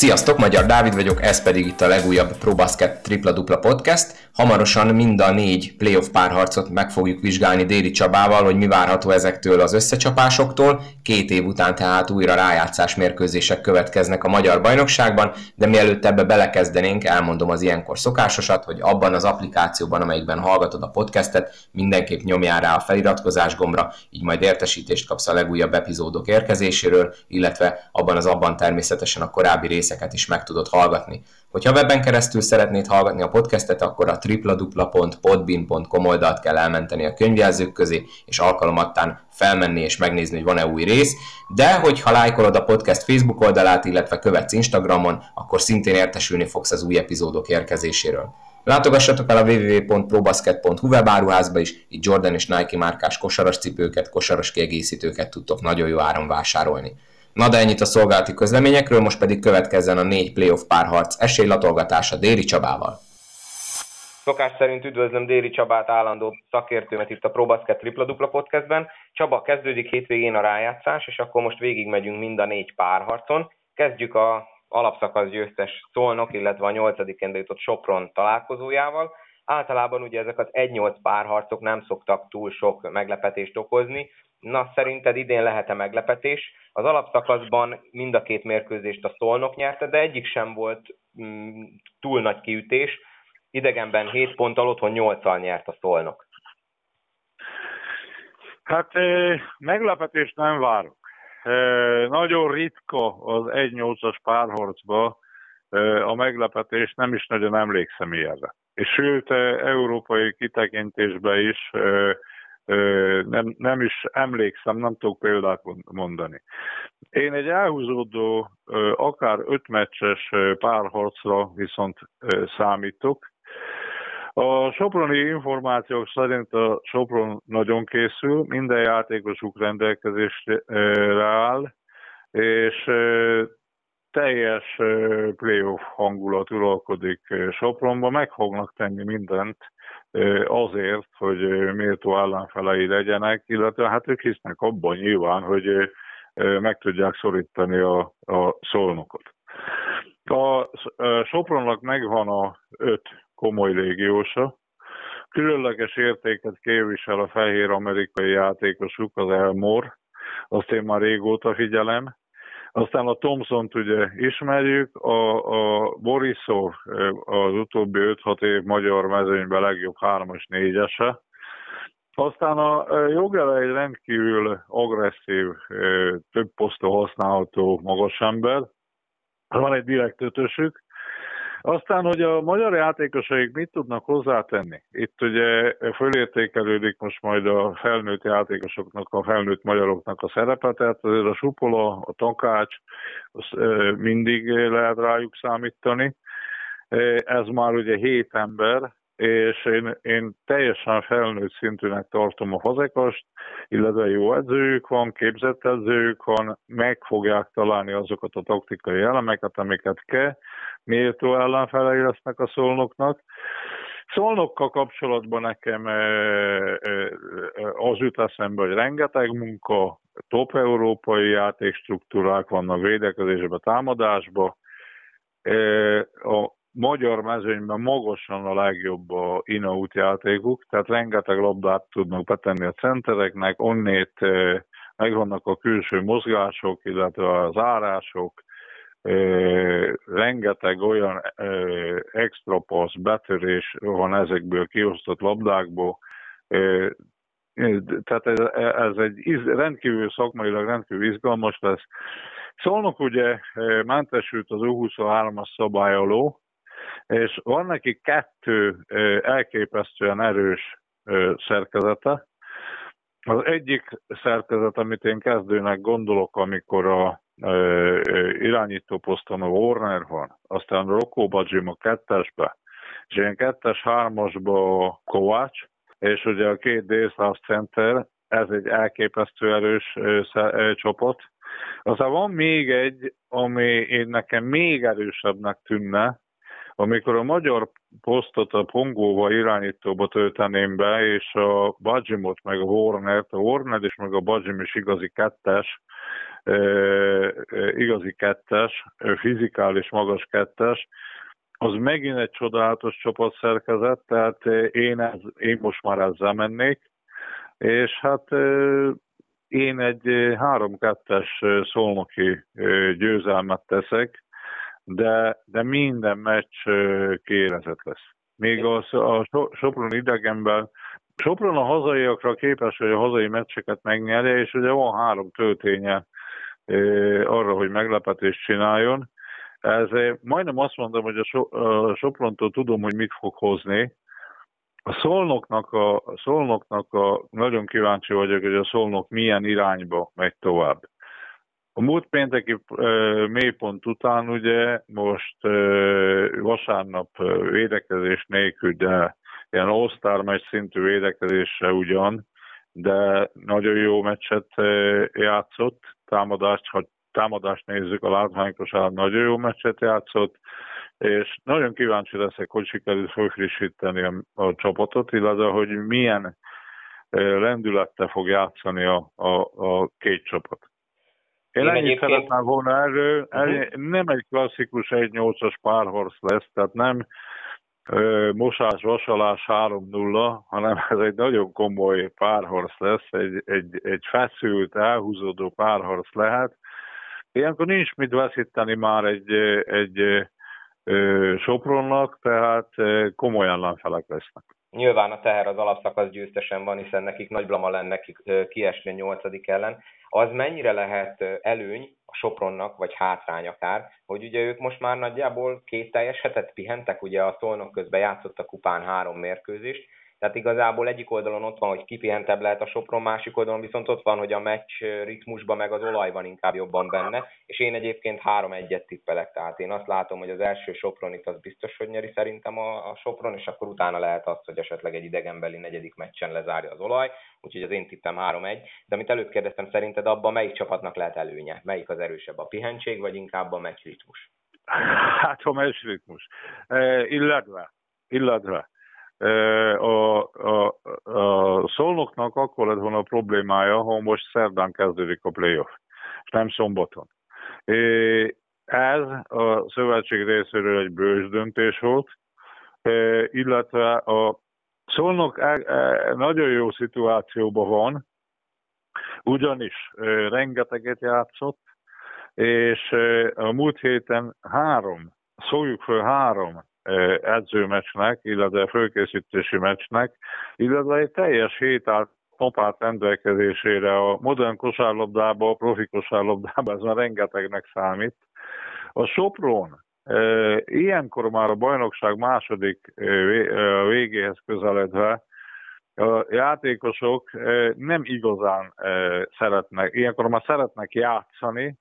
Sziasztok, Magyar Dávid vagyok, ez pedig itt a legújabb ProBasket tripla dupla podcast. Hamarosan mind a négy playoff párharcot meg fogjuk vizsgálni Déli Csabával, hogy mi várható ezektől az összecsapásoktól. Két év után tehát újra rájátszás mérkőzések következnek a magyar bajnokságban, de mielőtt ebbe belekezdenénk, elmondom az ilyenkor szokásosat, hogy abban az applikációban, amelyikben hallgatod a podcastet, mindenképp nyomjál rá a feliratkozás gombra, így majd értesítést kapsz a legújabb epizódok érkezéséről, illetve abban az abban természetesen a korábbi részeket is meg tudod hallgatni. Hogyha webben keresztül szeretnéd hallgatni a podcastet, akkor a www.podbean.com oldalt kell elmenteni a könyvjelzők közé, és alkalomattán felmenni és megnézni, hogy van-e új rész. De hogyha lájkolod a podcast Facebook oldalát, illetve követsz Instagramon, akkor szintén értesülni fogsz az új epizódok érkezéséről. Látogassatok el a www.probasket.hu webáruházba is, itt Jordan és Nike márkás kosaras cipőket, kosaras kiegészítőket tudtok nagyon jó áron vásárolni. Na de ennyit a szolgálati közleményekről, most pedig következzen a négy playoff párharc esélylatolgatása Déri Csabával. Szokás szerint üdvözlöm Déri Csabát, állandó szakértőmet itt a ProBasket Tripla Dupla podcastben. Csaba, kezdődik hétvégén a rájátszás, és akkor most végigmegyünk mind a négy párharcon. Kezdjük a alapszakasz győztes Szolnok, illetve a nyolcadikén jutott Sopron találkozójával. Általában ugye ezek az 1-8 párharcok nem szoktak túl sok meglepetést okozni. Na, szerinted idén lehet-e meglepetés? Az alapszakaszban mind a két mérkőzést a Szolnok nyerte, de egyik sem volt mm, túl nagy kiütés. Idegenben 7 ponttal, otthon 8-al nyert a Szolnok. Hát meglepetést nem várok. Nagyon ritka az 1-8-as párharcba a meglepetés, nem is nagyon emlékszem ilyenre. És sőt, európai kitekintésben is nem, nem is emlékszem, nem tudok példát mondani. Én egy elhúzódó, akár öt meccses párharcra viszont számítok. A Soproni információk szerint a Sopron nagyon készül, minden játékosuk rendelkezésre áll, és teljes playoff hangulat uralkodik Sopronban, meg fognak tenni mindent azért, hogy méltó ellenfelei legyenek, illetve hát ők hisznek abban nyilván, hogy meg tudják szorítani a, a szolnokot. A Sopronnak megvan a öt komoly légiósa, különleges értéket képvisel a fehér amerikai játékosuk, az Elmore, azt én már régóta figyelem, aztán a thompson ugye ismerjük, a, a Borisov az utóbbi 5-6 év magyar mezőnyben legjobb 3-as, 4-ese. Aztán a Jogele egy rendkívül agresszív, több poszton használható magas ember. Van egy direkt ötösük, aztán, hogy a magyar játékosaik mit tudnak hozzátenni? Itt ugye fölértékelődik most majd a felnőtt játékosoknak, a felnőtt magyaroknak a szerepe, tehát azért a Supola, a Takács, az mindig lehet rájuk számítani. Ez már ugye hét ember, és én, én teljesen felnőtt szintűnek tartom a fazekast, illetve jó edzőjük van, képzett edzőjük van, meg fogják találni azokat a taktikai elemeket, amiket kell, méltó ellenfelei lesznek a szolnoknak. Szolnokkal kapcsolatban nekem az jut eszembe, hogy rengeteg munka, top európai játékstruktúrák vannak védekezésben, támadásban. A magyar mezőnyben magasan a legjobb a in-out játékuk, tehát rengeteg labdát tudnak betenni a centereknek, onnét megvannak a külső mozgások, illetve az árások, rengeteg olyan extra passz, betörés van ezekből kiosztott labdákból, tehát ez, ez egy rendkívül szakmailag rendkívül izgalmas lesz. Szolnok ugye mentesült az U23-as szabály alól, és van neki kettő elképesztően erős szerkezete. Az egyik szerkezet, amit én kezdőnek gondolok, amikor a irányító poszton a Warner van, aztán Rocco Bajim a kettesbe, és ilyen kettes-hármasba a Kovács, és ugye a két délszáv center, ez egy elképesztő erős csapat. Aztán van még egy, ami én nekem még erősebbnek tűnne, amikor a magyar posztot a Pongóba irányítóba tölteném be, és a Bajimot meg a Warner-t, a Warner és meg a Bajim is igazi kettes, igazi kettes, fizikális magas kettes, az megint egy csodálatos csapatszerkezet, tehát én, ez, én most már ezzel mennék, és hát én egy 3-2-es szolnoki győzelmet teszek, de, de minden meccs kérezett lesz. Még a, a Sopron idegenben, Sopron a hazaiakra képes, hogy a hazai meccseket megnyerje, és ugye van három tölténye arra, hogy meglepetést csináljon. Ez majdnem azt mondom, hogy a Soprontól tudom, hogy mit fog hozni. A Szolnoknak a, a Szolnoknak a, nagyon kíváncsi vagyok, hogy a Szolnok milyen irányba megy tovább. A múlt pénteki uh, mélypont után ugye most vasárnap védekezés nélkül, de ilyen all meccs szintű védekezésre ugyan, de nagyon jó meccset játszott, támadást, ha támadást nézzük, a látványkosár nagyon jó meccset játszott, és nagyon kíváncsi leszek, hogy sikerült felfrissíteni a, a csapatot, illetve hogy milyen lendülettel fog játszani a, a, a két csapat. Én, Én ennyit egyébként... szeretném volna erről. Uh-huh. Nem egy klasszikus 1-8-as párharc lesz, tehát nem mosás, vasalás 3-0, hanem ez egy nagyon komoly párharc lesz, egy, egy, egy feszült, elhúzódó párharc lehet. Ilyenkor nincs mit veszíteni már egy, egy Sopronnak, tehát komoly ellenfelek lesznek. Nyilván a teher az alapszakasz győztesen van, hiszen nekik nagy blama lenne kiesni a nyolcadik ellen. Az mennyire lehet előny a Sopronnak, vagy hátrány akár, hogy ugye ők most már nagyjából két teljes hetet pihentek, ugye a Szolnok közben játszott a kupán három mérkőzést, tehát igazából egyik oldalon ott van, hogy kipihentebb lehet a Sopron, másik oldalon viszont ott van, hogy a meccs ritmusban meg az olaj van inkább jobban benne, és én egyébként 3-1-et tippelek, tehát én azt látom, hogy az első Sopron itt az biztos, hogy nyeri szerintem a, a Sopron, és akkor utána lehet az, hogy esetleg egy idegenbeli negyedik meccsen lezárja az olaj, úgyhogy az én tippem 3-1, de amit előtt kérdeztem, szerinted abban melyik csapatnak lehet előnye? Melyik az erősebb, a pihentség, vagy inkább a meccs ritmus? Hát a meccs ritmus. E, illetve, illetve a, a, a Szolnoknak akkor lett volna a problémája, ha most szerdán kezdődik a playoff, és nem szombaton. Ez a szövetség részéről egy bős döntés volt, illetve a Szolnok e, e, nagyon jó szituációban van, ugyanis rengeteget játszott, és a múlt héten három, szóljuk föl három edzőmeccsnek, illetve fölkészítési meccsnek, illetve egy teljes hétát topát rendelkezésére a modern kosárlabdában, a profi kosárlabdában ez már rengetegnek számít. A Sopron ilyenkor már a bajnokság második végéhez közeledve a játékosok nem igazán szeretnek, ilyenkor már szeretnek játszani,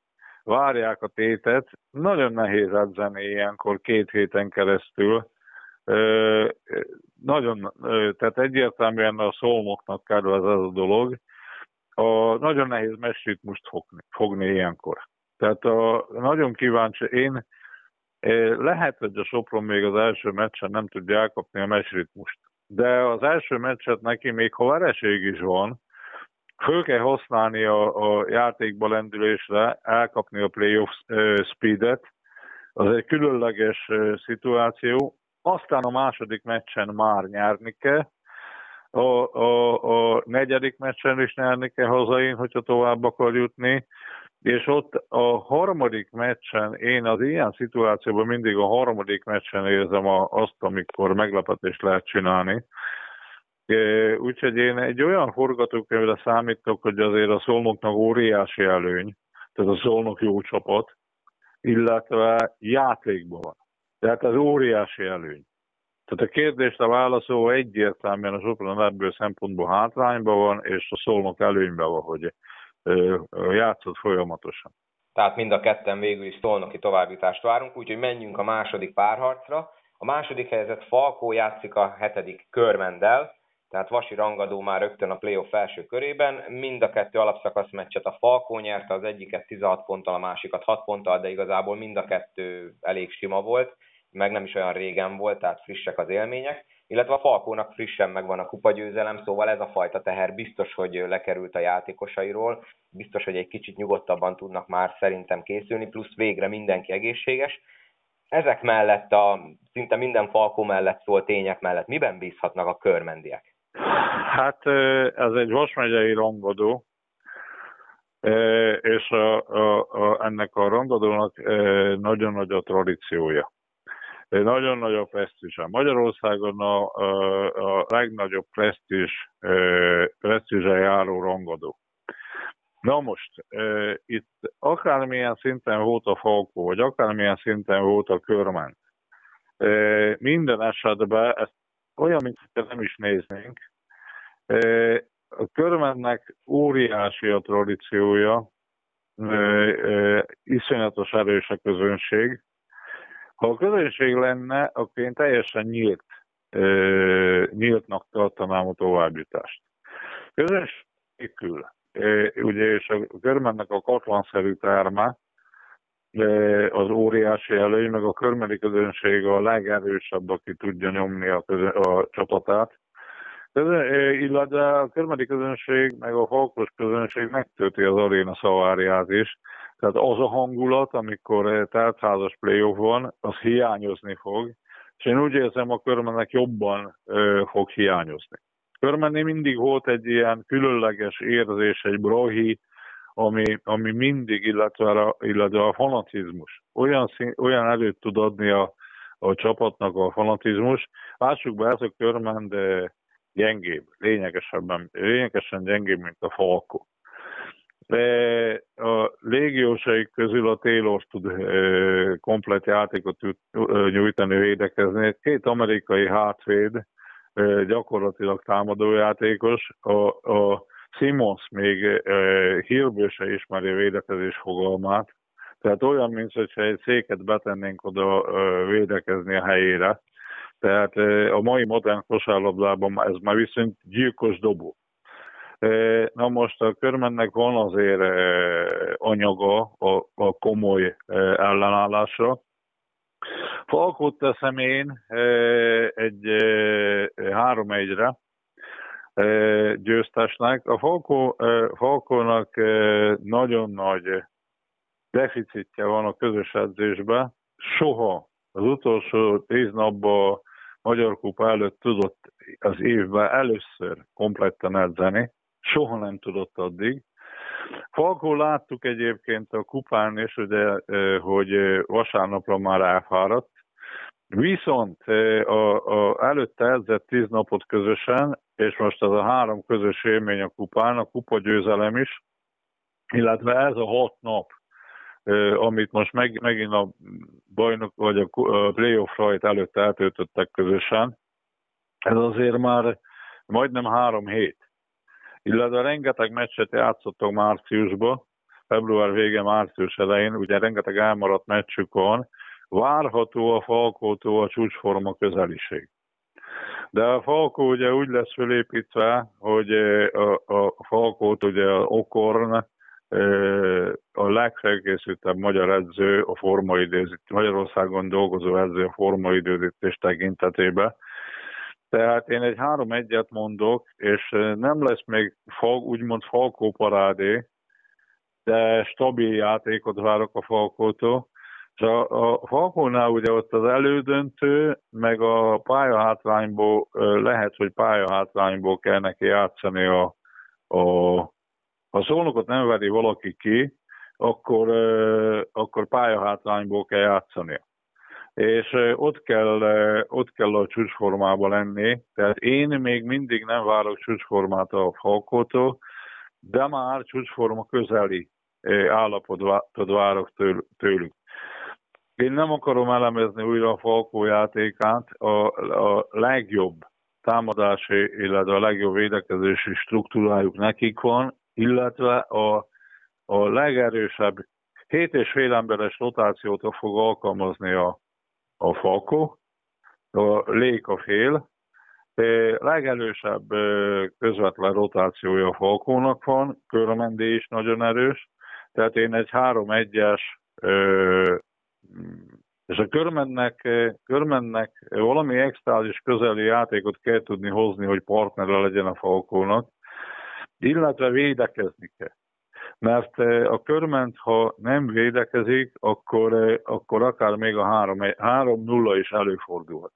várják a tétet, nagyon nehéz edzeni ilyenkor két héten keresztül. Nagyon, tehát egyértelműen a szolnoknak kell ez a dolog. A, nagyon nehéz mesritmust fogni, fogni ilyenkor. Tehát a, nagyon kíváncsi, én lehet, hogy a Sopron még az első meccsen nem tudja elkapni a mesritmust. De az első meccset neki még ha vereség is van, föl kell használni a, a játékba lendülésre, elkapni a playoff speedet, az egy különleges szituáció. Aztán a második meccsen már nyerni kell, a, a, a negyedik meccsen is nyerni kell hazain, hogyha tovább akar jutni, és ott a harmadik meccsen, én az ilyen szituációban mindig a harmadik meccsen érzem a, azt, amikor meglepetést lehet csinálni, Úgyhogy én egy olyan forgatókönyvre számítok, hogy azért a szolnoknak óriási előny, tehát a szolnok jó csapat, illetve játékban van. Tehát ez óriási előny. Tehát a kérdésre válaszolva egyértelműen a Sopron ebből szempontból hátrányban van, és a szolnok előnyben van, hogy játszott folyamatosan. Tehát mind a ketten végül is szolnoki továbbítást várunk, úgyhogy menjünk a második párharcra. A második helyzet Falkó játszik a hetedik körmendel, tehát Vasi rangadó már rögtön a playoff első körében. Mind a kettő alapszakasz meccset a Falkó nyerte, az egyiket 16 ponttal, a másikat 6 ponttal, de igazából mind a kettő elég sima volt, meg nem is olyan régen volt, tehát frissek az élmények. illetve a Falkónak frissen megvan a kupagyőzelem, szóval ez a fajta teher biztos, hogy lekerült a játékosairól, biztos, hogy egy kicsit nyugodtabban tudnak már szerintem készülni, plusz végre mindenki egészséges. Ezek mellett, a szinte minden Falkó mellett szól tények mellett miben bízhatnak a körmendiek? Hát ez egy vasmegyei rangadó, és a, a, a, ennek a rangadónak nagyon nagy a tradíciója. Nagyon nagy a presztízse. Magyarországon a, a, a legnagyobb presztízs, presztízse járó rangadó. Na most, e, itt akármilyen szinten volt a Falkó, vagy akármilyen szinten volt a Körment, e, minden esetben ezt olyan, mint nem is néznénk, a Körmentnek óriási a tradíciója, iszonyatos erős a közönség, ha a közönség lenne, akkor én teljesen nyílt, nyíltnak tartanám a továbbjutást. Közönség nélkül, ugye, és a körmennek a katlanszerű terme, az óriási előny, meg a körmeni közönség a legerősebb, aki tudja nyomni a, közön, a csapatát. Illetve a körmeni közönség, meg a halkos közönség megtölti az aréna szaváriát is, tehát az a hangulat, amikor teltházas playoff van, az hiányozni fog, és én úgy érzem, a körmennek jobban ö, fog hiányozni. Körmenni mindig volt egy ilyen különleges érzés, egy brohi, ami, ami mindig, illetve a, illetve a fanatizmus. Olyan, szín, olyan erőt tud adni a, a csapatnak a fanatizmus. Lássuk be, ez a körmen, de gyengébb, lényegesebben, lényegesen gyengébb, mint a Falko a légiósaik közül a Taylor tud komplet játékot nyújtani, védekezni. Két amerikai hátvéd, gyakorlatilag támadójátékos, a, a Simons még hírből se ismeri a védekezés fogalmát, tehát olyan, mint hogyha egy széket betennénk oda védekezni a helyére. Tehát a mai modern kosárlabdában ez már viszont gyilkos dobó. Na most a körmennek van azért anyaga a, a komoly ellenállásra. Falkót teszem én egy 3-1-re győztesnek. A Falkó, Falkónak nagyon nagy deficitje van a közös edzésben. Soha az utolsó tíz napban Magyar Kupa előtt tudott az évben először kompletten edzeni soha nem tudott addig. Falkó láttuk egyébként a kupán is, ugye, hogy vasárnapra már elfáradt, Viszont a, a, előtte edzett tíz napot közösen, és most ez a három közös élmény a kupán, a kupa győzelem is, illetve ez a hat nap, amit most meg, megint a bajnok vagy a playoff rajt előtt eltöltöttek közösen, ez azért már majdnem három hét. Illetve rengeteg meccset játszottak márciusban, február vége, március elején, ugye rengeteg elmaradt meccsük van, várható a Falkótól a csúcsforma közeliség. De a Falkó ugye úgy lesz fölépítve, hogy a, a Falkót ugye a Okorn a legfelkészültebb magyar edző a formaidőzít, Magyarországon dolgozó edző a formaidőzítés tekintetében, tehát én egy három egyet mondok, és nem lesz még fal, úgymond Falkó parádé, de stabil játékot várok a Falkótól. És a, a Falkónál ugye ott az elődöntő, meg a pályahátrányból, lehet, hogy pályahátrányból kell neki játszani a, a ha szólnokot nem veri valaki ki, akkor, akkor pályahátrányból kell játszania és ott kell, ott kell a csúcsformába lenni. Tehát én még mindig nem várok csúcsformát a Falkótól, de már csúcsforma közeli állapotot várok tőlük. Én nem akarom elemezni újra a Falkó játékát, a, a legjobb támadási, illetve a legjobb védekezési struktúrájuk nekik van, illetve a, a legerősebb 7 és fél emberes rotációt fog alkalmazni a, a Falko, a Lék a fél, legelősebb közvetlen rotációja a Falkónak van, Körmendé is nagyon erős, tehát én egy 3-1-es És a körmennek, körmennek valami extrális közeli játékot kell tudni hozni, hogy partnere legyen a Falkónak, illetve védekezni kell. Mert a körment, ha nem védekezik, akkor, akkor akár még a 3-0 is előfordulhat.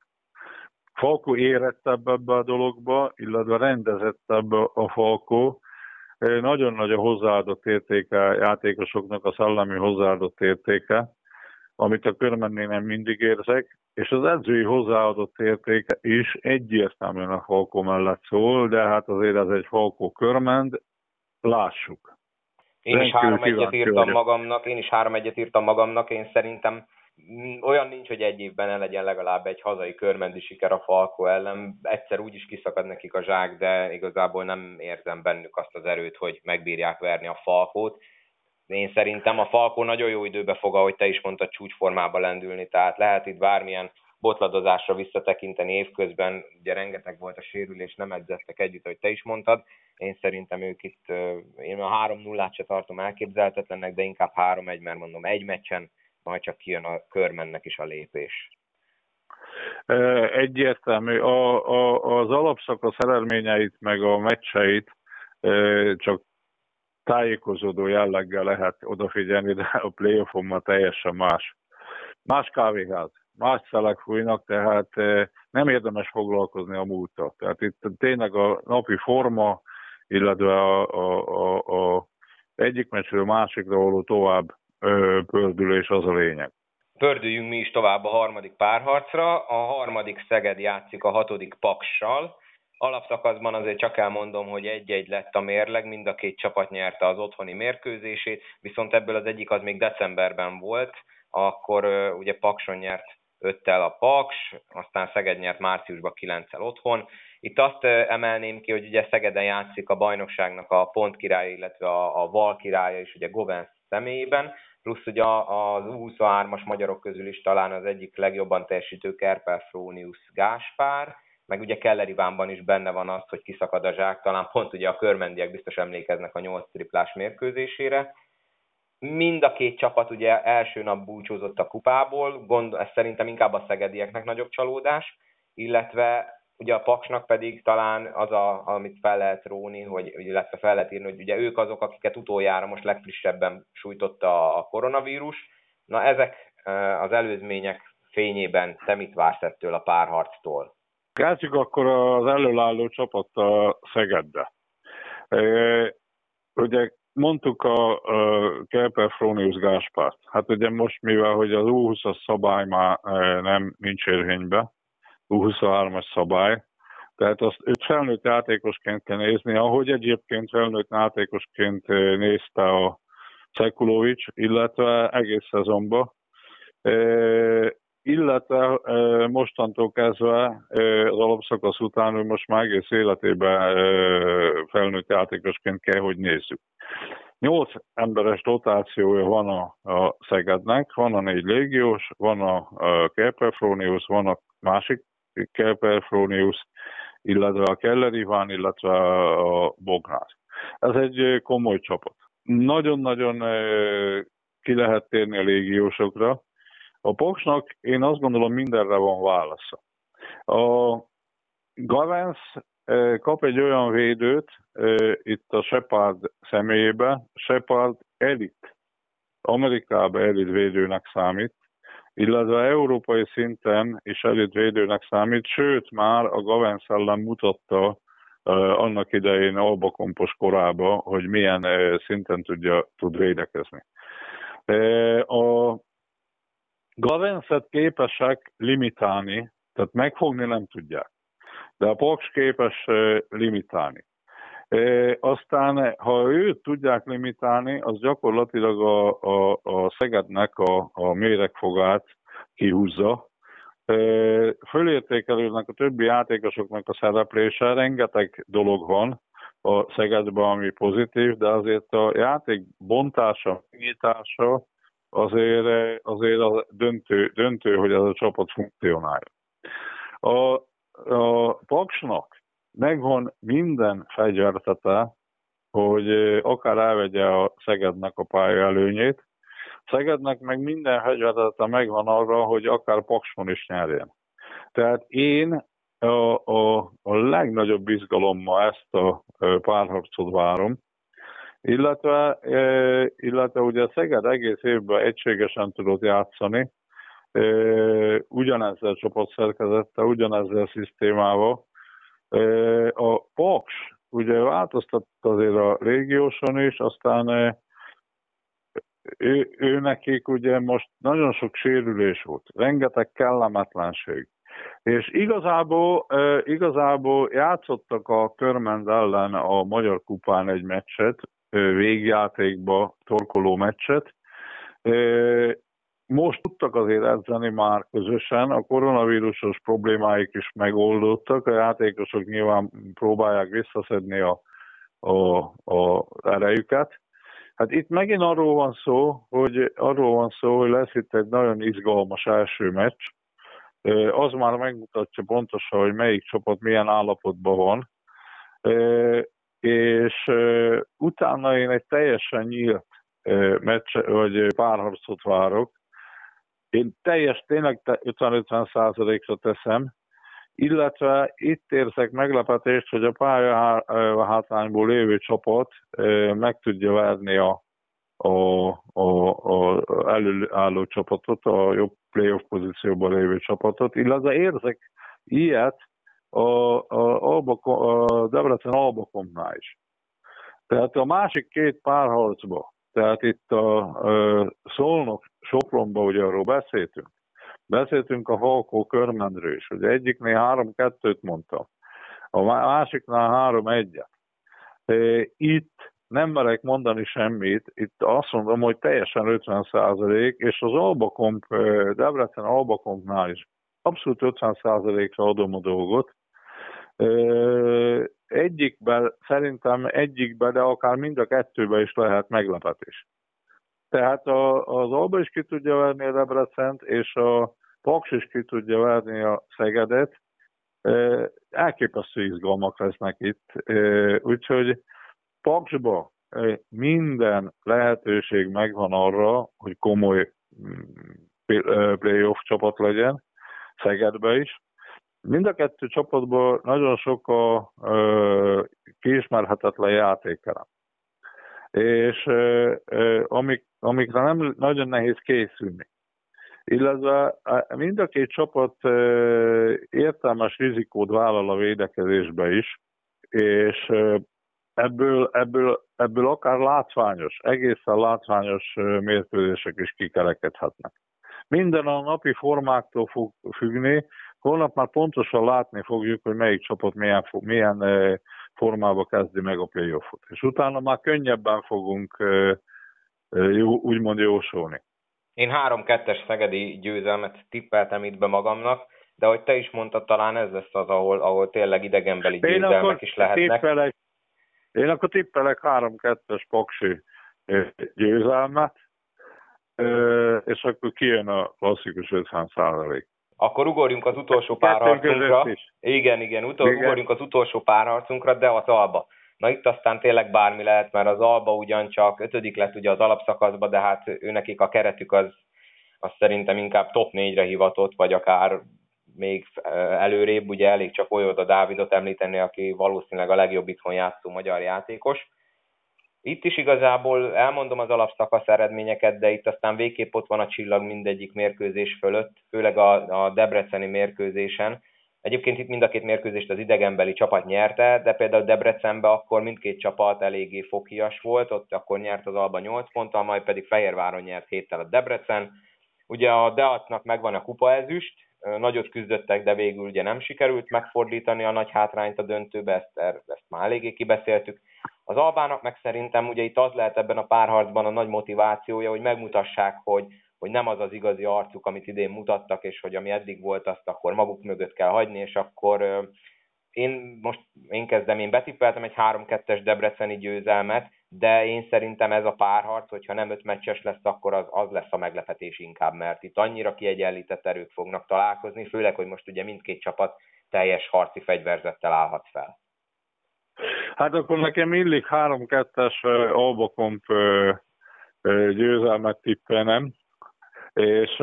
Falkó érettebb ebbe a dologba, illetve rendezettebb a Falkó. Nagyon nagy a hozzáadott értéke játékosoknak, a szellemi hozzáadott értéke, amit a körmennél nem mindig érzek, és az edzői hozzáadott értéke is egyértelműen a Falkó mellett szól, de hát azért ez egy Falkó körment, lássuk. Én is három egyet írtam magamnak, én is három egyet írtam magamnak, én szerintem olyan nincs, hogy egy évben ne legyen legalább egy hazai körmendi siker a Falko ellen. Egyszer úgy is kiszakad nekik a zsák, de igazából nem érzem bennük azt az erőt, hogy megbírják verni a Falkót. Én szerintem a Falkó nagyon jó időbe fog, ahogy te is mondtad, csúcsformába lendülni, tehát lehet itt bármilyen botladozásra visszatekinteni évközben, ugye rengeteg volt a sérülés, nem edzettek együtt, ahogy te is mondtad. Én szerintem ők itt, én a 3 0 se tartom elképzelhetetlennek, de inkább 3-1, mert mondom, egy meccsen majd csak kijön a körmennek is a lépés. Egyértelmű. A, a, az alapszakasz eredményeit, meg a meccseit csak tájékozódó jelleggel lehet odafigyelni, de a playoffon ma teljesen más. Más kávéház, más szelek fújnak, tehát nem érdemes foglalkozni a múlttal. Tehát itt tényleg a napi forma, illetve a, a, a, a egyik meccsről másikra való tovább pördülés az a lényeg. Pördüljünk mi is tovább a harmadik párharcra. A harmadik Szeged játszik a hatodik Paksal. Alapszakaszban azért csak elmondom, hogy egy-egy lett a mérleg, mind a két csapat nyerte az otthoni mérkőzését, viszont ebből az egyik az még decemberben volt, akkor ugye Pakson nyert öttel a Paks, aztán Szeged nyert márciusban kilenccel otthon. Itt azt emelném ki, hogy ugye Szegeden játszik a bajnokságnak a pont király, illetve a, a val királya is, ugye Govens személyében, plusz ugye az U23-as magyarok közül is talán az egyik legjobban teljesítő Kerpel Frónius Gáspár, meg ugye Keller Ivánban is benne van az, hogy kiszakad a zsák, talán pont ugye a körmendiek biztos emlékeznek a 8 triplás mérkőzésére. Mind a két csapat ugye első nap búcsúzott a kupából, gond, ez szerintem inkább a szegedieknek nagyobb csalódás, illetve Ugye a Paksnak pedig talán az, a, amit fel lehet róni, hogy, illetve fel lehet írni, hogy ugye ők azok, akiket utoljára most legfrissebben sújtotta a koronavírus. Na ezek az előzmények fényében te mit vársz ettől a párharctól? Kezdjük akkor az előálló csapat a Szegedbe. Ugye mondtuk a, a Kelper Fronius Gáspárt. Hát ugye most, mivel hogy az U20-as szabály már nem nincs érvénybe, U23-as szabály, tehát azt őt felnőtt játékosként kell nézni, ahogy egyébként felnőtt játékosként nézte a Szekulovics, illetve egész szezonban. Illetve mostantól kezdve az alapszakasz után, hogy most már egész életében felnőtt játékosként kell, hogy nézzük. Nyolc emberes rotációja van a, a Szegednek, van a négy légiós, van a, a Kerperfronius, van a másik Kelperfronius, illetve a Keller Iván, illetve a Bognár. Ez egy komoly csapat. Nagyon-nagyon ki lehet térni a légiósokra. A Poksnak én azt gondolom mindenre van válasza. A Gavens kap egy olyan védőt itt a Shepard személyébe, Shepard elit, Amerikában elit védőnek számít, illetve európai szinten is elit védőnek számít, sőt már a Gavens ellen mutatta uh, annak idején Alba Kompos korába, hogy milyen szinten tudja, tud védekezni. A Gavenset képesek limitálni, tehát megfogni nem tudják, de a Paks képes limitálni. Aztán, ha őt tudják limitálni, az gyakorlatilag a, a, a Szegednek a, a méregfogát kihúzza. Fölértékelődnek a többi játékosoknak a szereplése, rengeteg dolog van a Szegedben, ami pozitív, de azért a játék bontása, nyitása azért, azért a döntő, döntő, hogy ez a csapat funkcionálja. A, a Paksnak megvan minden fegyvertete, hogy akár elvegye a Szegednek a pálya előnyét, Szegednek meg minden hegyvedete megvan arra, hogy akár Paksmon is nyerjen. Tehát én a, a, a legnagyobb izgalommal ezt a párharcot várom, illetve, illetve ugye Szeged egész évben egységesen tudott játszani, ugyanezzel a csapatszerkezettel, ugyanezzel a szisztémával. A Paks ugye változtatott azért a régióson is, aztán ő, ő nekik ugye most nagyon sok sérülés volt, rengeteg kellemetlenség. És igazából, igazából játszottak a Körmend ellen a Magyar Kupán egy meccset, végjátékba torkoló meccset. Most tudtak azért edzeni már közösen, a koronavírusos problémáik is megoldódtak, a játékosok nyilván próbálják visszaszedni a, a, a erejüket. Hát itt megint arról van szó, hogy arról van szó, hogy lesz itt egy nagyon izgalmas első meccs. Az már megmutatja pontosan, hogy melyik csapat milyen állapotban van és utána én egy teljesen nyílt meccs, vagy párharcot várok. Én teljes, tényleg 50-50 százalékra teszem, illetve itt érzek meglepetést, hogy a pálya hátrányból lévő csapat meg tudja verni a, a, a, a előálló csapatot, a jobb playoff pozícióban lévő csapatot, illetve érzek ilyet, a, a, Albakom, a Debrecen Albakomnál is. Tehát a másik két párharcba, tehát itt a, a Szolnok Sopronba, ugye arról beszéltünk, beszéltünk a Halkó Körmendről is, ugye egyiknél három-kettőt mondtam, a másiknál három-egyet. Itt nem merek mondani semmit, itt azt mondom, hogy teljesen 50 százalék, és az Albakomp, Debrecen Albakompnál is abszolút 50 százalékra adom a dolgot, Egyikben, szerintem egyikben, de akár mind a kettőben is lehet meglepetés. Tehát a, az Alba is ki tudja verni a Debrecent, és a Paks is ki tudja verni a Szegedet. Elképesztő izgalmak lesznek itt. Úgyhogy Paksba minden lehetőség megvan arra, hogy komoly mm, playoff csapat legyen, Szegedbe is. Mind a kettő csapatból nagyon sok a ö, kiismerhetetlen játékelem. És ö, ö, amik, amikre nem nagyon nehéz készülni. Illetve mind a két csapat ö, értelmes rizikót vállal a védekezésbe is, és ö, ebből, ebből, ebből akár látványos, egészen látványos mérkőzések is kikerekedhetnek. Minden a napi formáktól fog függni, Holnap már pontosan látni fogjuk, hogy melyik csapat milyen, milyen formába kezdi meg a playoffot. És utána már könnyebben fogunk úgymond jósolni. Én 3-2-es Szegedi győzelmet tippeltem itt be magamnak, de hogy te is mondtad, talán ez lesz az, ahol, ahol tényleg idegenbeli győzelmek is lehetnek. Tippelek, én akkor tippelek 3-2-es Paksi győzelmet, és akkor kijön a klasszikus 50 százalék. Akkor ugorjunk az utolsó párharcunkra. Igen, igen, utol, igen, ugorjunk az utolsó párharcunkra, de az Alba. Na itt aztán tényleg bármi lehet, mert az Alba ugyancsak ötödik lett ugye az alapszakaszba, de hát őnekik a keretük az, az szerintem inkább top négyre hivatott, vagy akár még előrébb, ugye elég csak a Dávidot említeni, aki valószínűleg a legjobb itthon játszó magyar játékos. Itt is igazából elmondom az alapszakasz eredményeket, de itt aztán végképp ott van a csillag mindegyik mérkőzés fölött, főleg a, a Debreceni mérkőzésen. Egyébként itt mind a két mérkőzést az idegenbeli csapat nyerte, de például Debrecenbe akkor mindkét csapat eléggé fokias volt, ott akkor nyert az Alba 8 ponttal, majd pedig Fehérváron nyert héttel a Debrecen. Ugye a Deatnak megvan a kupa ezüst, nagyot küzdöttek, de végül ugye nem sikerült megfordítani a nagy hátrányt a döntőbe, ezt, ezt már eléggé kibeszéltük. Az albának meg szerintem ugye itt az lehet ebben a párharcban a nagy motivációja, hogy megmutassák, hogy, hogy nem az az igazi arcuk, amit idén mutattak, és hogy ami eddig volt, azt akkor maguk mögött kell hagyni, és akkor én most én kezdem, én betippeltem egy 3-2-es debreceni győzelmet, de én szerintem ez a párharc, hogyha nem öt meccses lesz, akkor az, az lesz a meglepetés inkább, mert itt annyira kiegyenlített erők fognak találkozni, főleg, hogy most ugye mindkét csapat teljes harci fegyverzettel állhat fel. Hát akkor nekem illik 3-2-es Albakomp győzelmet tippelnem. És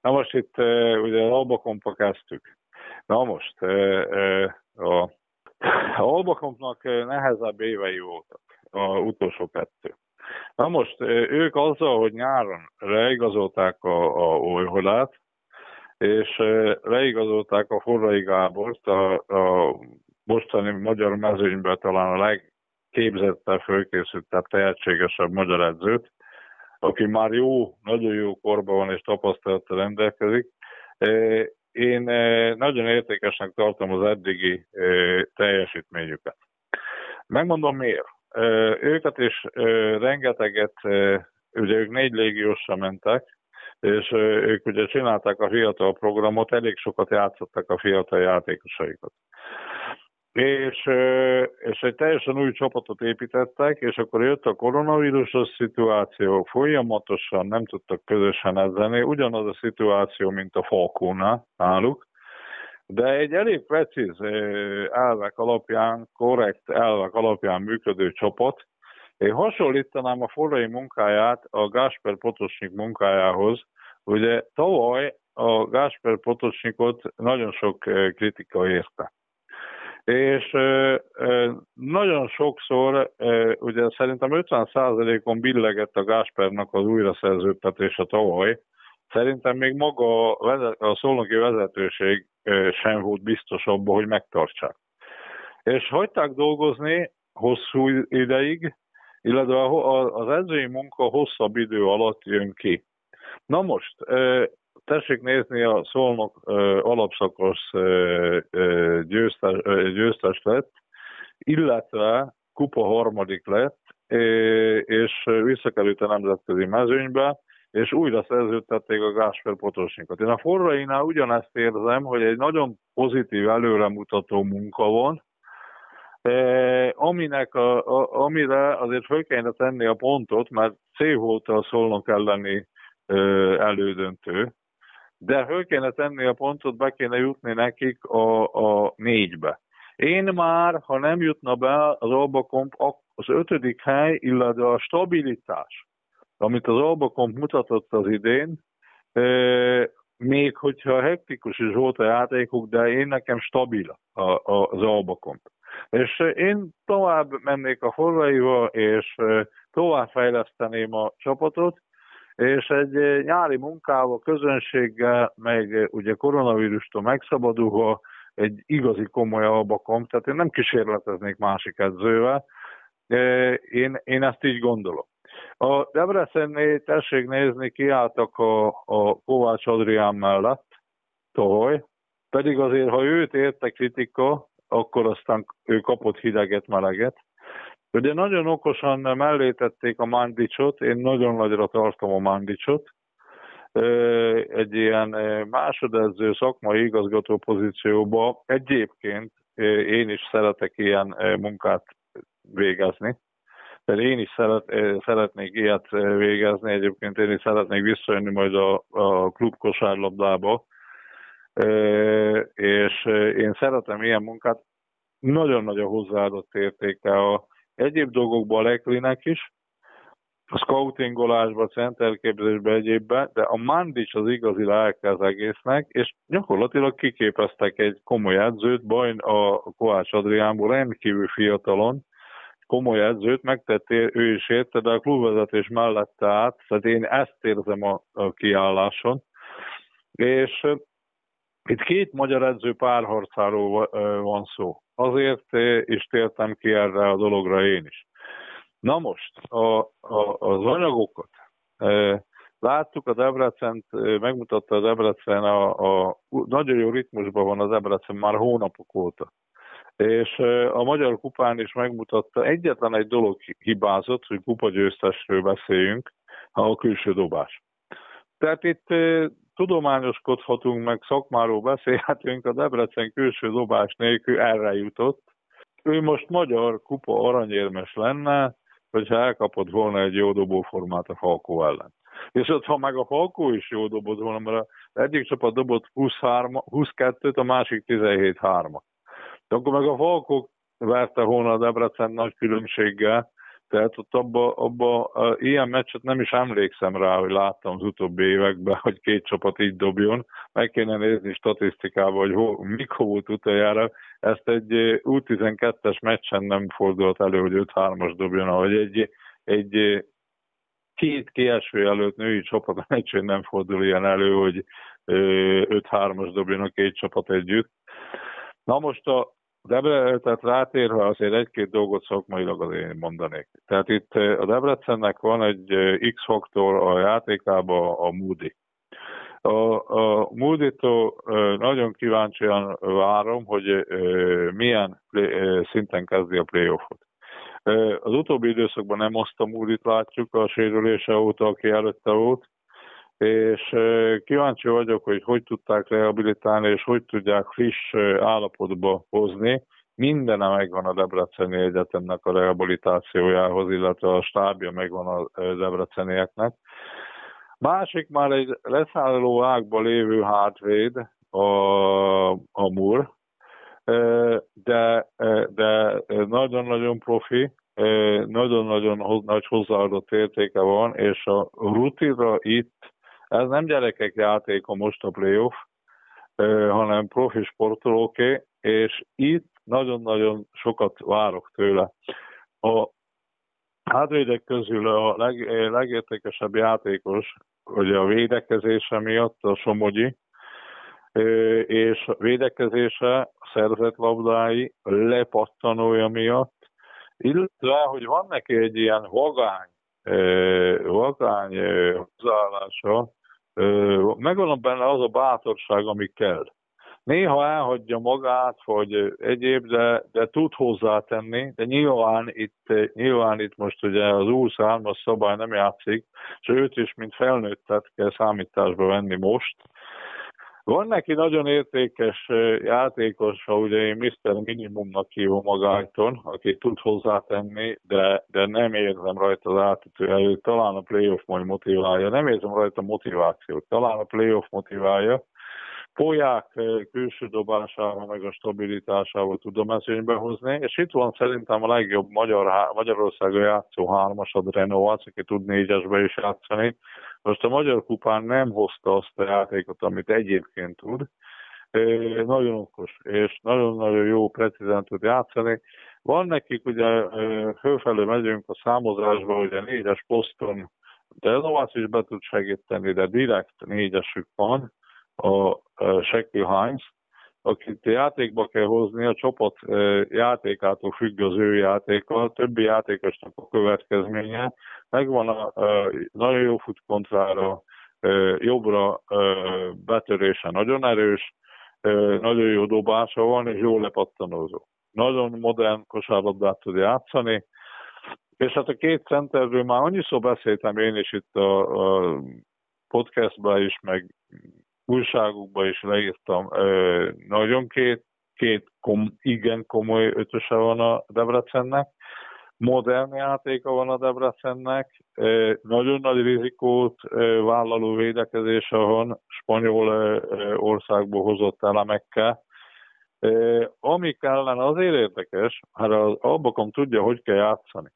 na most itt ugye az Albakompa kezdtük. Na most a, a Albakompnak nehezebb évei voltak, a utolsó kettő. Na most ők azzal, hogy nyáron leigazolták a, a Olyholát, és leigazolták a Forrai Gábort, a, a mostani magyar mezőnyben talán a legképzettebb, fölkészültebb, tehetségesebb magyar edzőt, aki már jó, nagyon jó korban van és tapasztalattal rendelkezik. Én nagyon értékesnek tartom az eddigi teljesítményüket. Megmondom miért. Őket is rengeteget, ugye ők négy légiósra mentek, és ők ugye csinálták a fiatal programot, elég sokat játszottak a fiatal játékosaikat. És, és egy teljesen új csapatot építettek, és akkor jött a koronavírusos szituáció, folyamatosan nem tudtak közösen edzeni, ugyanaz a szituáció, mint a Falkónál náluk, de egy elég precíz elvek alapján, korrekt elvek alapján működő csapat. Én hasonlítanám a forrai munkáját a Gásper Potosnyik munkájához. Ugye tavaly a Gásper Potosnyikot nagyon sok kritika érte. És nagyon sokszor, ugye szerintem 50%-on billegett a Gáspernak az újraszerződtetése tavaly, Szerintem még maga a szolnoki vezetőség sem volt biztos abban, hogy megtartsák. És hagyták dolgozni hosszú ideig, illetve az edzői munka hosszabb idő alatt jön ki. Na most, tessék nézni, a Szolnok alapszakos győztes, győztes lett, illetve kupa harmadik lett, és visszakerült a nemzetközi mezőnybe, és újra szerződtették a Gásper Potosnikat. Én a forrainál ugyanezt érzem, hogy egy nagyon pozitív előremutató munka van, aminek a, a, amire azért föl kellene tenni a pontot, mert C volt a szolnok elleni elődöntő, de föl kéne tenni a pontot, be kéne jutni nekik a, a négybe. Én már, ha nem jutna be az Albakomp, az ötödik hely, illetve a stabilitás, amit az Albakomp mutatott az idén, még hogyha hektikus is volt a játékuk, de én nekem stabil az Albakomp. És én tovább mennék a forraival, és tovább fejleszteném a csapatot, és egy nyári munkával, közönséggel, meg ugye koronavírustól megszabadulva egy igazi komoly albakom, tehát én nem kísérleteznék másik edzővel, én, én ezt így gondolom. A Debrecennél tessék nézni, kiálltak a, a Kovács Adrián mellett tavaly, pedig azért, ha őt érte kritika, akkor aztán ő kapott hideget, meleget. Ugye nagyon okosan mellé tették a Mandicsot, én nagyon nagyra tartom a Mandicsot, egy ilyen másodedző szakmai igazgató pozícióba. Egyébként én is szeretek ilyen munkát végezni. Tehát én is szeret, szeretnék ilyet végezni, egyébként én is szeretnék visszajönni majd a, a klub kosárlabdába, és én szeretem ilyen munkát. Nagyon nagy a hozzáadott értéke a egyéb dolgokban a Leklinek is, a scoutingolásba, centerképzésbe, egyébben, de a Mandics az igazi lelke az egésznek, és gyakorlatilag kiképeztek egy komoly edzőt, Bajn a Kovács Adriánból rendkívül fiatalon, komoly edzőt, megtett ő is érte, de a klubvezetés mellette át, tehát én ezt érzem a, a kiálláson. És itt két magyar edző párharcáról van szó. Azért is tértem ki erre a dologra én is. Na most, a, a, az anyagokat. Láttuk a Debrecen, megmutatta a Debrecen, a, a, nagyon jó ritmusban van a Debrecen már hónapok óta és a Magyar Kupán is megmutatta, egyetlen egy dolog hibázott, hogy kupagyőztesről beszéljünk, a külső dobás. Tehát itt tudományoskodhatunk, meg szakmáról beszélhetünk, a Debrecen külső dobás nélkül erre jutott. Ő most magyar kupa aranyérmes lenne, hogyha elkapott volna egy jó dobóformát a Falkó ellen. És ott, ha meg a Falkó is jó dobott volna, mert az egyik csapat dobott 23, 22-t, a másik 17-3-at. De akkor meg a Falkok verte volna a Debrecen nagy különbséggel, Tehát ott abba, abba a, ilyen meccset nem is emlékszem rá, hogy láttam az utóbbi években, hogy két csapat így dobjon. Meg kéne nézni statisztikában, hogy ho, mikor volt utoljára. Ezt egy U12-es meccsen nem fordult elő, hogy 5-3-as dobjon, vagy egy, egy két kieső előtt női csapat meccsén nem fordul ilyen elő, hogy 5-3-as dobjon a két csapat együtt. Na most a Debre, tehát rátérve azért egy-két dolgot szakmailag azért mondanék. Tehát itt a Debrecennek van egy X-faktor a játékában, a Moody. A, a Moody-tól nagyon kíváncsian várom, hogy milyen szinten kezdi a playoffot. Az utóbbi időszakban nem azt a Moody-t látjuk a sérülése óta, aki előtte volt, és kíváncsi vagyok, hogy hogy tudták rehabilitálni, és hogy tudják friss állapotba hozni. Mindene megvan a Debreceni Egyetemnek a rehabilitációjához, illetve a stábja megvan a Debrecenieknek. Másik már egy leszálló ágba lévő hátvéd, a, a MUR, de, de nagyon-nagyon profi, nagyon-nagyon nagy hozzáadott értéke van, és a rutinra itt ez nem gyerekek játéka most a playoff, hanem profi sportolóké, és itt nagyon-nagyon sokat várok tőle. A hátvédek közül a leg, legértékesebb játékos, ugye a védekezése miatt a Somogyi, és védekezése, szerzett labdái, lepattanója miatt, illetve, hogy van neki egy ilyen vagány, vagány hozzáállása, megvan benne az a bátorság, ami kell. Néha elhagyja magát, vagy egyéb, de, de tud hozzátenni, de nyilván itt, nyilván itt most ugye az úr as szabály nem játszik, és őt is, mint felnőttet kell számításba venni most, van neki nagyon értékes játékos, ha ugye én Mr. Minimumnak hívom magájton, aki tud hozzátenni, de, de nem érzem rajta az átütő előtt. Talán a playoff majd motiválja. Nem érzem rajta motivációt. Talán a playoff motiválja. Polyák külső dobásával, meg a stabilitásával tudom mezőnybe hozni, és itt van szerintem a legjobb Magyar, Magyarországon játszó hármasad Renault, aki tud négyesbe is játszani. Most a Magyar Kupán nem hozta azt a játékot, amit egyébként tud, nagyon okos, és nagyon-nagyon jó, precízen tud játszani. Van nekik ugye fölfelé megyünk a számozásba, ugye négyes poszton, de Lovász is be tud segíteni, de direkt négyesük van, a Shekil Hines, akit játékba kell hozni, a csapat játékától függ az ő játéka, a többi játékosnak a következménye. Megvan a, a nagyon jó fut kontrára, jobbra betörése nagyon erős, nagyon jó dobása van, és jó lepattanózó. Nagyon modern kosárlabdát tud játszani, és hát a két centerről már annyiszor beszéltem én is itt a, a podcastban is, meg újságokban is leírtam, nagyon két, két kom, igen komoly ötöse van a Debrecennek, modern játéka van a Debrecennek, nagyon nagy rizikót vállaló védekezése van spanyol országból hozott elemekkel, ami ellen azért érdekes, hát az Albakom tudja, hogy kell játszani.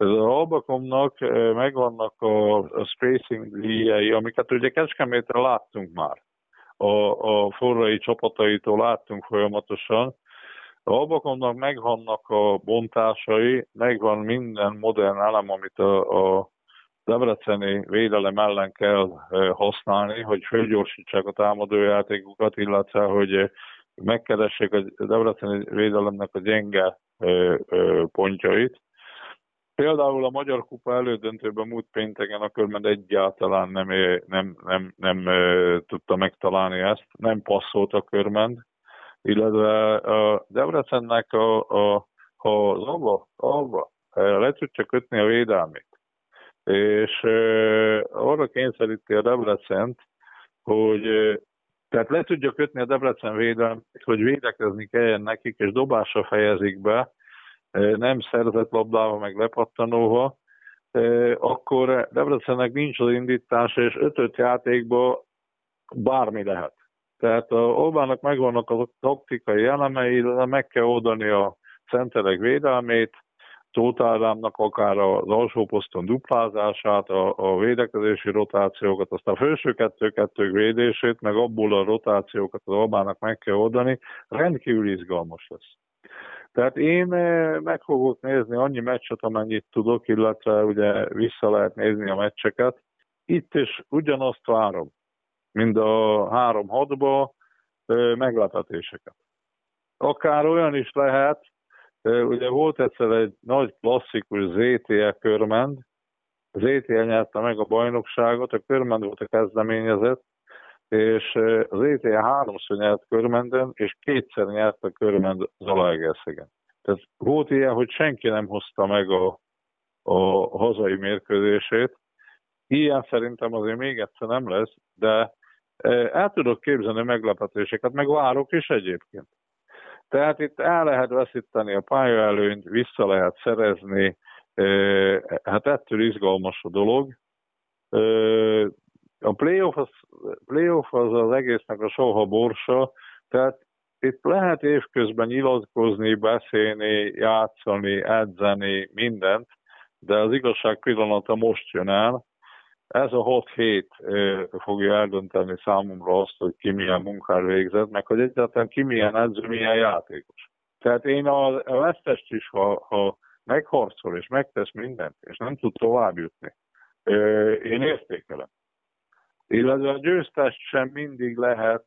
Ez az Albakomnak megvannak a, a spacing líjei, amiket ugye Kecskemétre láttunk már. A, a forrai csapataitól láttunk folyamatosan. A Albakomnak megvannak a bontásai, megvan minden modern elem, amit a, a debreceni védelem ellen kell használni, hogy fölgyorsítsák a támadójátékokat, illetve hogy megkeressék a debreceni védelemnek a gyenge pontjait. Például a Magyar Kupa elődöntőben múlt pénteken a körmed egyáltalán nem, nem, nem, nem, tudta megtalálni ezt, nem passzolt a körmend, illetve a Debrecennek a, a, ha az abba, abba le tudja kötni a védelmét, és arra kényszeríti a Debrecent, hogy tehát le tudja kötni a Debrecen védelmét, hogy védekezni kelljen nekik, és dobásra fejezik be, nem szerzett labdával, meg lepattanóval, akkor Debrecennek nincs az indítása, és ötöt játékban bármi lehet. Tehát a Orbánnak megvannak a taktikai elemei, de meg kell oldani a centerek védelmét, Tóth akár az alsó poszton duplázását, a, a védekezési rotációkat, azt a felső kettő-kettők védését, meg abból a rotációkat az Albának meg kell oldani, rendkívül izgalmas lesz. Tehát én eh, meg fogok nézni annyi meccset, amennyit tudok, illetve ugye vissza lehet nézni a meccseket. Itt is ugyanazt várom, mint a három-hatba eh, meglepetéseket. Akár olyan is lehet, Ugye volt egyszer egy nagy klasszikus ZTE körmend, az ZTE nyerte meg a bajnokságot, a körmend volt a kezdeményezett, és az ETE háromszor nyert körmenden, és kétszer nyert a körmend Zalaegerszegen. Tehát volt ilyen, hogy senki nem hozta meg a, a hazai mérkőzését. Ilyen szerintem azért még egyszer nem lesz, de el tudok képzelni meglepetéseket, meg várok is egyébként. Tehát itt el lehet veszíteni a pályaelőnyt, vissza lehet szerezni, hát ettől izgalmas a dolog. A playoff az, playoff az az egésznek a soha borsa, tehát itt lehet évközben nyilatkozni, beszélni, játszani, edzeni, mindent, de az igazság pillanata most jön el, ez a 6 hét fogja eldönteni számomra azt, hogy ki milyen munkát végzett, meg hogy egyáltalán ki milyen edző, milyen játékos. Tehát én a, a vesztest is, ha, ha megharcol és megtesz mindent, és nem tud tovább jutni, én értékelem. Illetve a győztest sem mindig lehet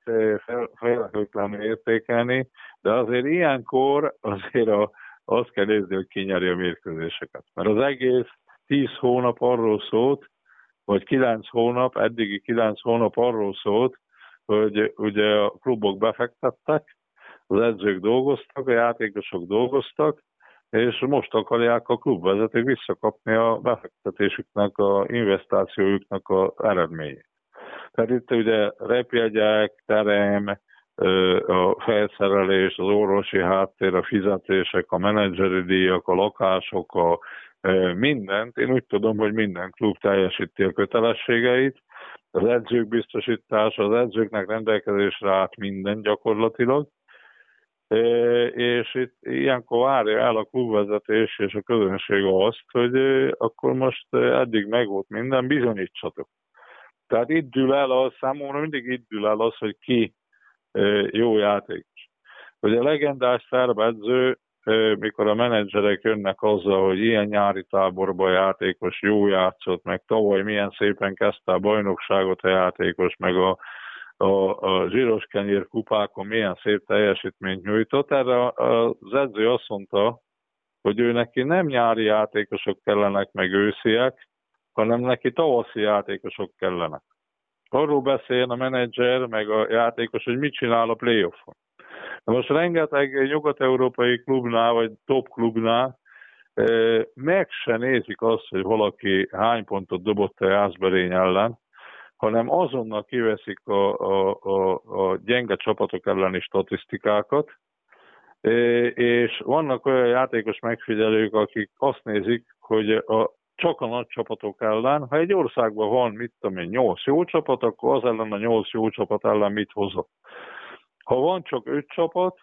felhőtlenül értékelni, de azért ilyenkor azért a, azt kell nézni, hogy ki nyeri a mérkőzéseket. Mert az egész tíz hónap arról szólt, vagy kilenc hónap, eddigi kilenc hónap arról szólt, hogy ugye a klubok befektettek, az edzők dolgoztak, a játékosok dolgoztak, és most akarják a klubvezetők visszakapni a befektetésüknek, a investációjuknak a eredményét. Tehát itt ugye repjegyek, terem, a felszerelés, az orvosi háttér, a fizetések, a menedzseri díjak, a lakások, a mindent. Én úgy tudom, hogy minden klub teljesíti a kötelességeit, az edzők biztosítása, az edzőknek rendelkezésre állt minden gyakorlatilag, és itt ilyenkor várja el a klubvezetés és a közönség azt, hogy akkor most eddig meg volt minden, bizonyítsatok. Tehát itt dől el az, számomra mindig itt dől el az, hogy ki jó játékos. Hogy a legendás szerb edző mikor a menedzserek jönnek azzal, hogy ilyen nyári táborban játékos jó játszott, meg tavaly milyen szépen kezdte a bajnokságot a játékos, meg a, a, a zsíros kenyér kupákon milyen szép teljesítményt nyújtott. Erre az edző azt mondta, hogy ő neki nem nyári játékosok kellenek, meg ősziek, hanem neki tavaszi játékosok kellenek. Arról beszél a menedzser, meg a játékos, hogy mit csinál a playoffon. Na most rengeteg nyugat-európai klubnál, vagy top klubnál meg se nézik azt, hogy valaki hány pontot dobott a Jászberény ellen, hanem azonnal kiveszik a, a, a, a gyenge csapatok elleni statisztikákat, és vannak olyan játékos megfigyelők, akik azt nézik, hogy a, csak a nagy csapatok ellen, ha egy országban van, mit tudom én, 8 jó csapat, akkor az ellen a 8 jó csapat ellen mit hozott. Ha van csak öt csapat,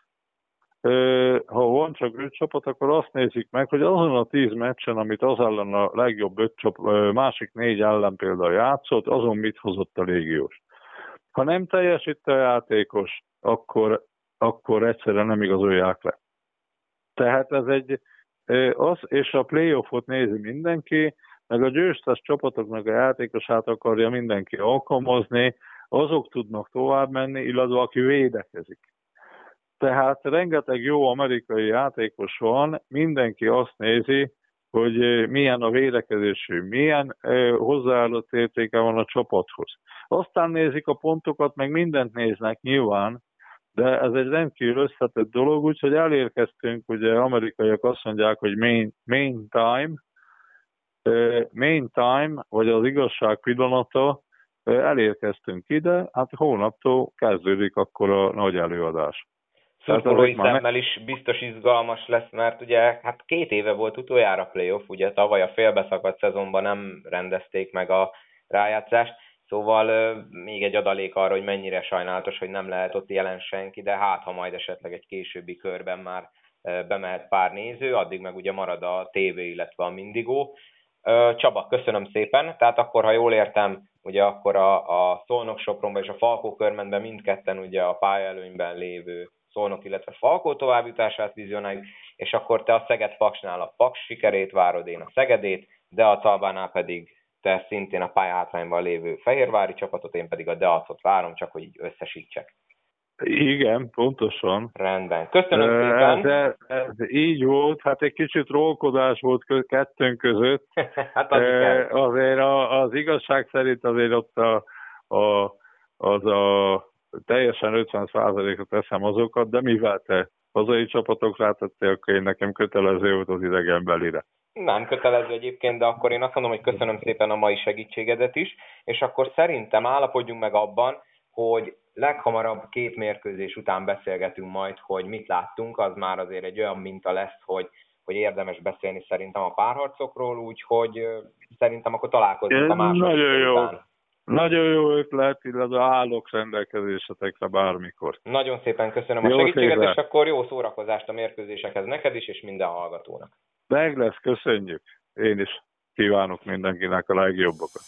ha van csak öt csapat, akkor azt nézik meg, hogy azon a tíz meccsen, amit az ellen a legjobb öt csapat, másik négy ellen például játszott, azon mit hozott a légiós. Ha nem teljesít a játékos, akkor, akkor egyszerűen nem igazolják le. Tehát ez egy, az, és a playoffot nézi mindenki, meg a győztes csapatoknak a játékosát akarja mindenki alkalmazni, azok tudnak tovább menni, illetve aki védekezik. Tehát rengeteg jó amerikai játékos van, mindenki azt nézi, hogy milyen a védekezésű, milyen hozzáállott értéke van a csapathoz. Aztán nézik a pontokat, meg mindent néznek nyilván, de ez egy rendkívül összetett dolog, úgyhogy elérkeztünk, ugye amerikaiak azt mondják, hogy main, main time, main time, vagy az igazság pillanata, elérkeztünk ide, hát hónaptól kezdődik akkor a nagy előadás. Szurkolói szemmel meg... is biztos izgalmas lesz, mert ugye hát két éve volt utoljára playoff, ugye tavaly a félbeszakadt szezonban nem rendezték meg a rájátszást, szóval még egy adalék arra, hogy mennyire sajnálatos, hogy nem lehet ott jelen senki, de hát ha majd esetleg egy későbbi körben már bemehet pár néző, addig meg ugye marad a TV, illetve a Mindigó. Csaba, köszönöm szépen. Tehát akkor, ha jól értem, ugye akkor a, a Szolnok Sopronban és a Falkó körmentben mindketten ugye a pályaelőnyben lévő Szolnok, illetve Falkó továbbjutását vizionáljuk, és akkor te a Szeged Paksnál a Paks sikerét várod, én a Szegedét, de a Talbánál pedig te szintén a pályahátrányban lévő Fehérvári csapatot, én pedig a Deacot várom, csak hogy így összesítsek. Igen, pontosan. Rendben. Köszönöm szépen. Ez, ez így volt, hát egy kicsit rólkodás volt kettőnk között. hát az azért a, az igazság szerint azért ott a, a, az a teljesen 50%-ot teszem azokat, de mivel te hazai csapatok rátettél, akkor én nekem kötelező volt az idegenbelire. Nem kötelező egyébként, de akkor én azt mondom, hogy köszönöm szépen a mai segítségedet is, és akkor szerintem állapodjunk meg abban, hogy leghamarabb két mérkőzés után beszélgetünk majd, hogy mit láttunk, az már azért egy olyan minta lesz, hogy, hogy érdemes beszélni szerintem a párharcokról, úgyhogy szerintem akkor találkozunk a második Nagyon jó. Után. Nagyon jó ötlet, illetve állok rendelkezésetekre bármikor. Nagyon szépen köszönöm jó a segítséget, szépen. és akkor jó szórakozást a mérkőzésekhez neked is, és minden hallgatónak. Meg lesz, köszönjük. Én is kívánok mindenkinek a legjobbakat.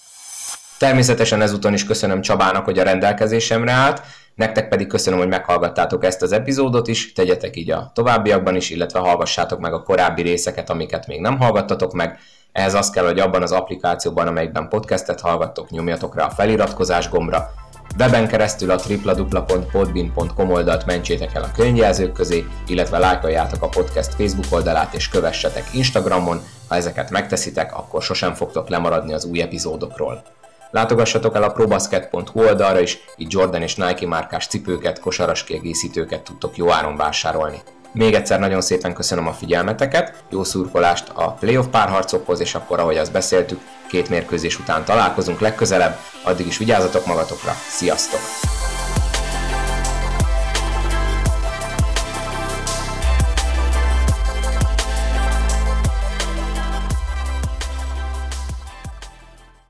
Természetesen ezúton is köszönöm Csabának, hogy a rendelkezésemre állt, nektek pedig köszönöm, hogy meghallgattátok ezt az epizódot is, tegyetek így a továbbiakban is, illetve hallgassátok meg a korábbi részeket, amiket még nem hallgattatok meg. Ehhez az kell, hogy abban az applikációban, amelyikben podcastet hallgattok, nyomjatok rá a feliratkozás gombra, Weben keresztül a www.podbean.com oldalt mentsétek el a könyvjelzők közé, illetve lájkoljátok a podcast Facebook oldalát és kövessetek Instagramon, ha ezeket megteszitek, akkor sosem fogtok lemaradni az új epizódokról. Látogassatok el a probasket.hu oldalra is, itt Jordan és Nike márkás cipőket, kosaras kiegészítőket tudtok jó áron vásárolni. Még egyszer nagyon szépen köszönöm a figyelmeteket, jó szurkolást a playoff párharcokhoz, és akkor, ahogy azt beszéltük, két mérkőzés után találkozunk legközelebb, addig is vigyázzatok magatokra, sziasztok!